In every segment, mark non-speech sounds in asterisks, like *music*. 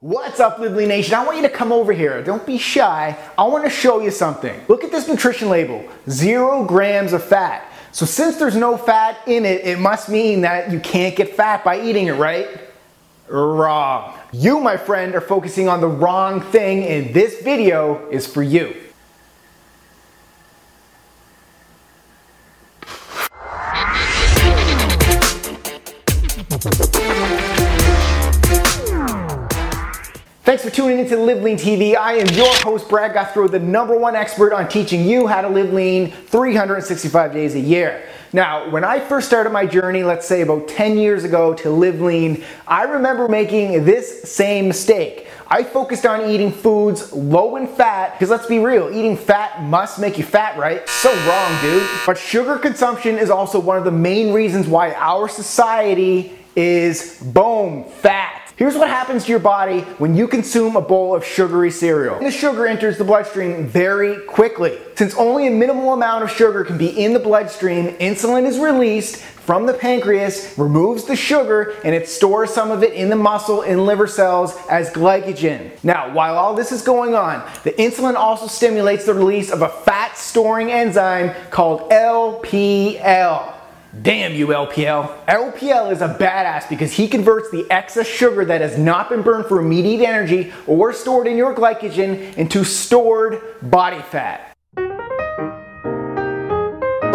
What's up, Live Lean Nation? I want you to come over here. Don't be shy. I want to show you something. Look at this nutrition label zero grams of fat. So, since there's no fat in it, it must mean that you can't get fat by eating it, right? Wrong. You, my friend, are focusing on the wrong thing, and this video is for you. Thanks for tuning into Live Lean TV. I am your host, Brad Gouthro, the number one expert on teaching you how to live lean 365 days a year. Now, when I first started my journey, let's say about 10 years ago to live lean, I remember making this same mistake. I focused on eating foods low in fat, because let's be real, eating fat must make you fat, right? So wrong, dude. But sugar consumption is also one of the main reasons why our society is boom, fat. Here's what happens to your body when you consume a bowl of sugary cereal. The sugar enters the bloodstream very quickly. Since only a minimal amount of sugar can be in the bloodstream, insulin is released from the pancreas, removes the sugar, and it stores some of it in the muscle and liver cells as glycogen. Now, while all this is going on, the insulin also stimulates the release of a fat storing enzyme called LPL. Damn you, LPL. LPL is a badass because he converts the excess sugar that has not been burned for immediate energy or stored in your glycogen into stored body fat.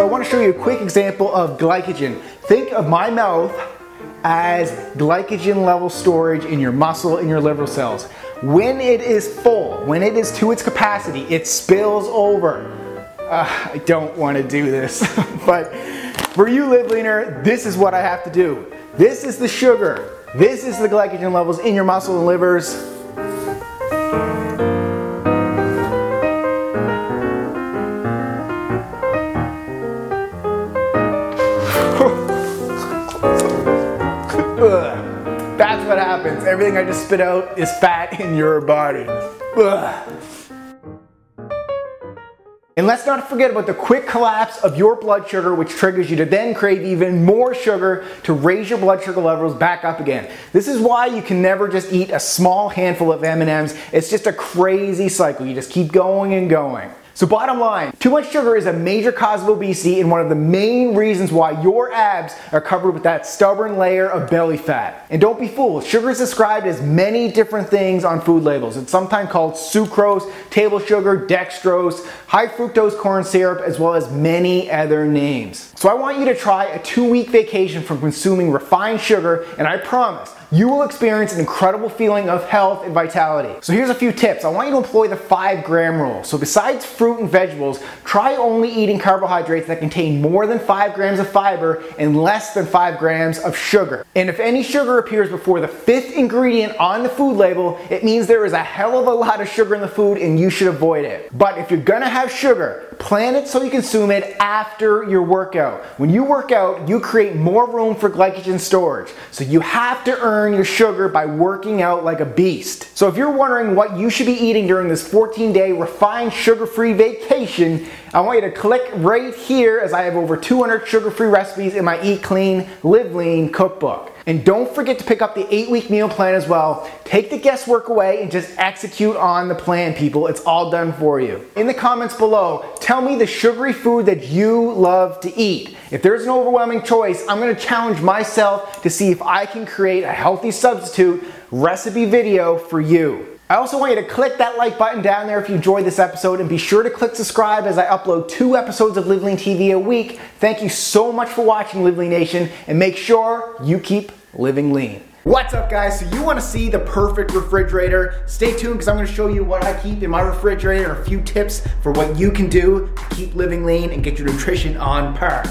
I want to show you a quick example of glycogen. Think of my mouth as glycogen level storage in your muscle in your liver cells. When it is full, when it is to its capacity, it spills over. Uh, I don't want to do this, *laughs* but for you live leaner, this is what I have to do. This is the sugar. This is the glycogen levels in your muscle and livers. *laughs* That's what happens. Everything I just spit out is fat in your body. Ugh. And let's not forget about the quick collapse of your blood sugar, which triggers you to then crave even more sugar to raise your blood sugar levels back up again. This is why you can never just eat a small handful of M&Ms. It's just a crazy cycle. You just keep going and going. So bottom line, too much sugar is a major cause of obesity and one of the main reasons why your abs are covered with that stubborn layer of belly fat. And don't be fooled, sugar is described as many different things on food labels. It's sometimes called sucrose, table sugar, dextrose, high fructose corn syrup, as well as many other names. So I want you to try a two week vacation from consuming refined sugar and I promise you will experience an incredible feeling of health and vitality. So here's a few tips. I want you to employ the five gram rule. So besides fruit and vegetables, try only eating carbohydrates that contain more than five grams of fiber and less than five grams of sugar. And if any sugar appears before the fifth ingredient on the food label, it means there is a hell of a lot of sugar in the food and you should avoid it. But if you're gonna have sugar, plan it so you consume it after your workout. When you work out, you create more room for glycogen storage. So you have to earn your sugar by working out like a beast. So if you're wondering what you should be eating during this 14 day refined sugar free vacation, I want you to click right here as I have over 200 sugar free recipes in my Eat Clean, Live Lean cookbook. And don't forget to pick up the eight week meal plan as well. Take the guesswork away and just execute on the plan, people. It's all done for you. In the comments below, tell me the sugary food that you love to eat. If there's an overwhelming choice, I'm gonna challenge myself to see if I can create a healthy substitute recipe video for you. I also want you to click that like button down there if you enjoyed this episode and be sure to click subscribe as I upload two episodes of Live Lean TV a week. Thank you so much for watching Live Lean Nation and make sure you keep living lean. What's up guys? So you want to see the perfect refrigerator? Stay tuned because I'm going to show you what I keep in my refrigerator and a few tips for what you can do to keep living lean and get your nutrition on par.